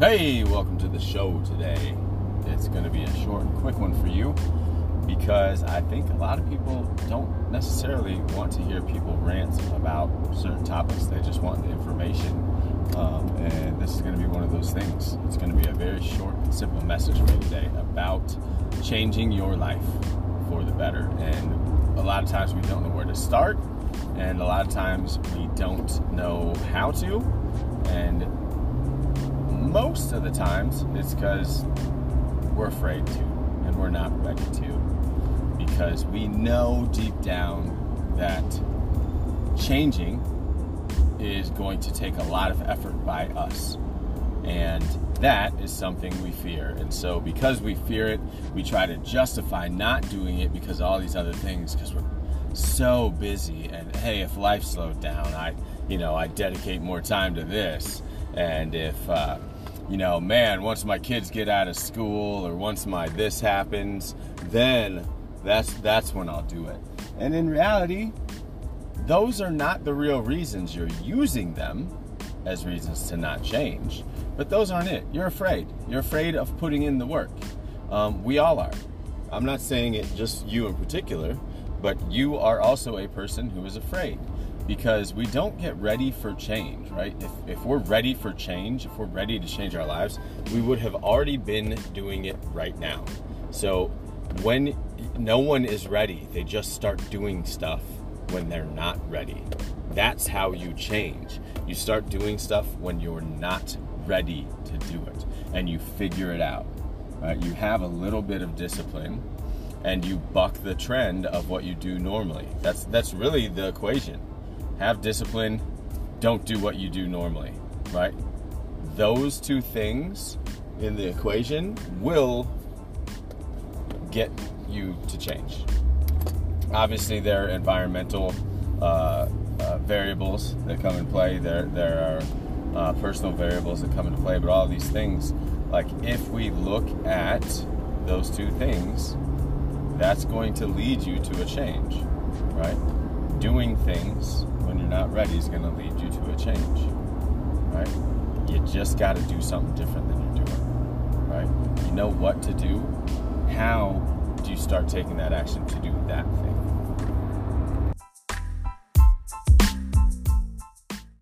Hey, welcome to the show today. It's going to be a short and quick one for you because I think a lot of people don't necessarily want to hear people rant about certain topics. They just want the information. Um, and this is going to be one of those things. It's going to be a very short and simple message for you today about changing your life for the better. And a lot of times we don't know where to start, and a lot of times we don't know how to. And most of the times it's because we're afraid to and we're not ready to because we know deep down that changing is going to take a lot of effort by us. And that is something we fear. And so because we fear it we try to justify not doing it because all these other things because we're so busy. And hey if life slowed down i you know i dedicate more time to this. And if uh, you know, man, once my kids get out of school or once my this happens, then that's that's when I'll do it. And in reality, those are not the real reasons you're using them as reasons to not change. But those aren't it. You're afraid. You're afraid of putting in the work. Um, we all are. I'm not saying it just you in particular, but you are also a person who is afraid because we don't get ready for change, right? If, if we're ready for change, if we're ready to change our lives, we would have already been doing it right now. So when no one is ready, they just start doing stuff when they're not ready. That's how you change. You start doing stuff when you're not ready to do it and you figure it out. Right? You have a little bit of discipline and you buck the trend of what you do normally. That's that's really the equation have discipline, don't do what you do normally, right? Those two things in the equation will get you to change. Obviously, there are environmental uh, uh, variables that come in play. There, there are uh, personal variables that come into play. But all these things, like if we look at those two things, that's going to lead you to a change, right? Doing things when you're not ready is going to lead you to a change, right? You just got to do something different than you're doing, right? You know what to do. How do you start taking that action to do that thing?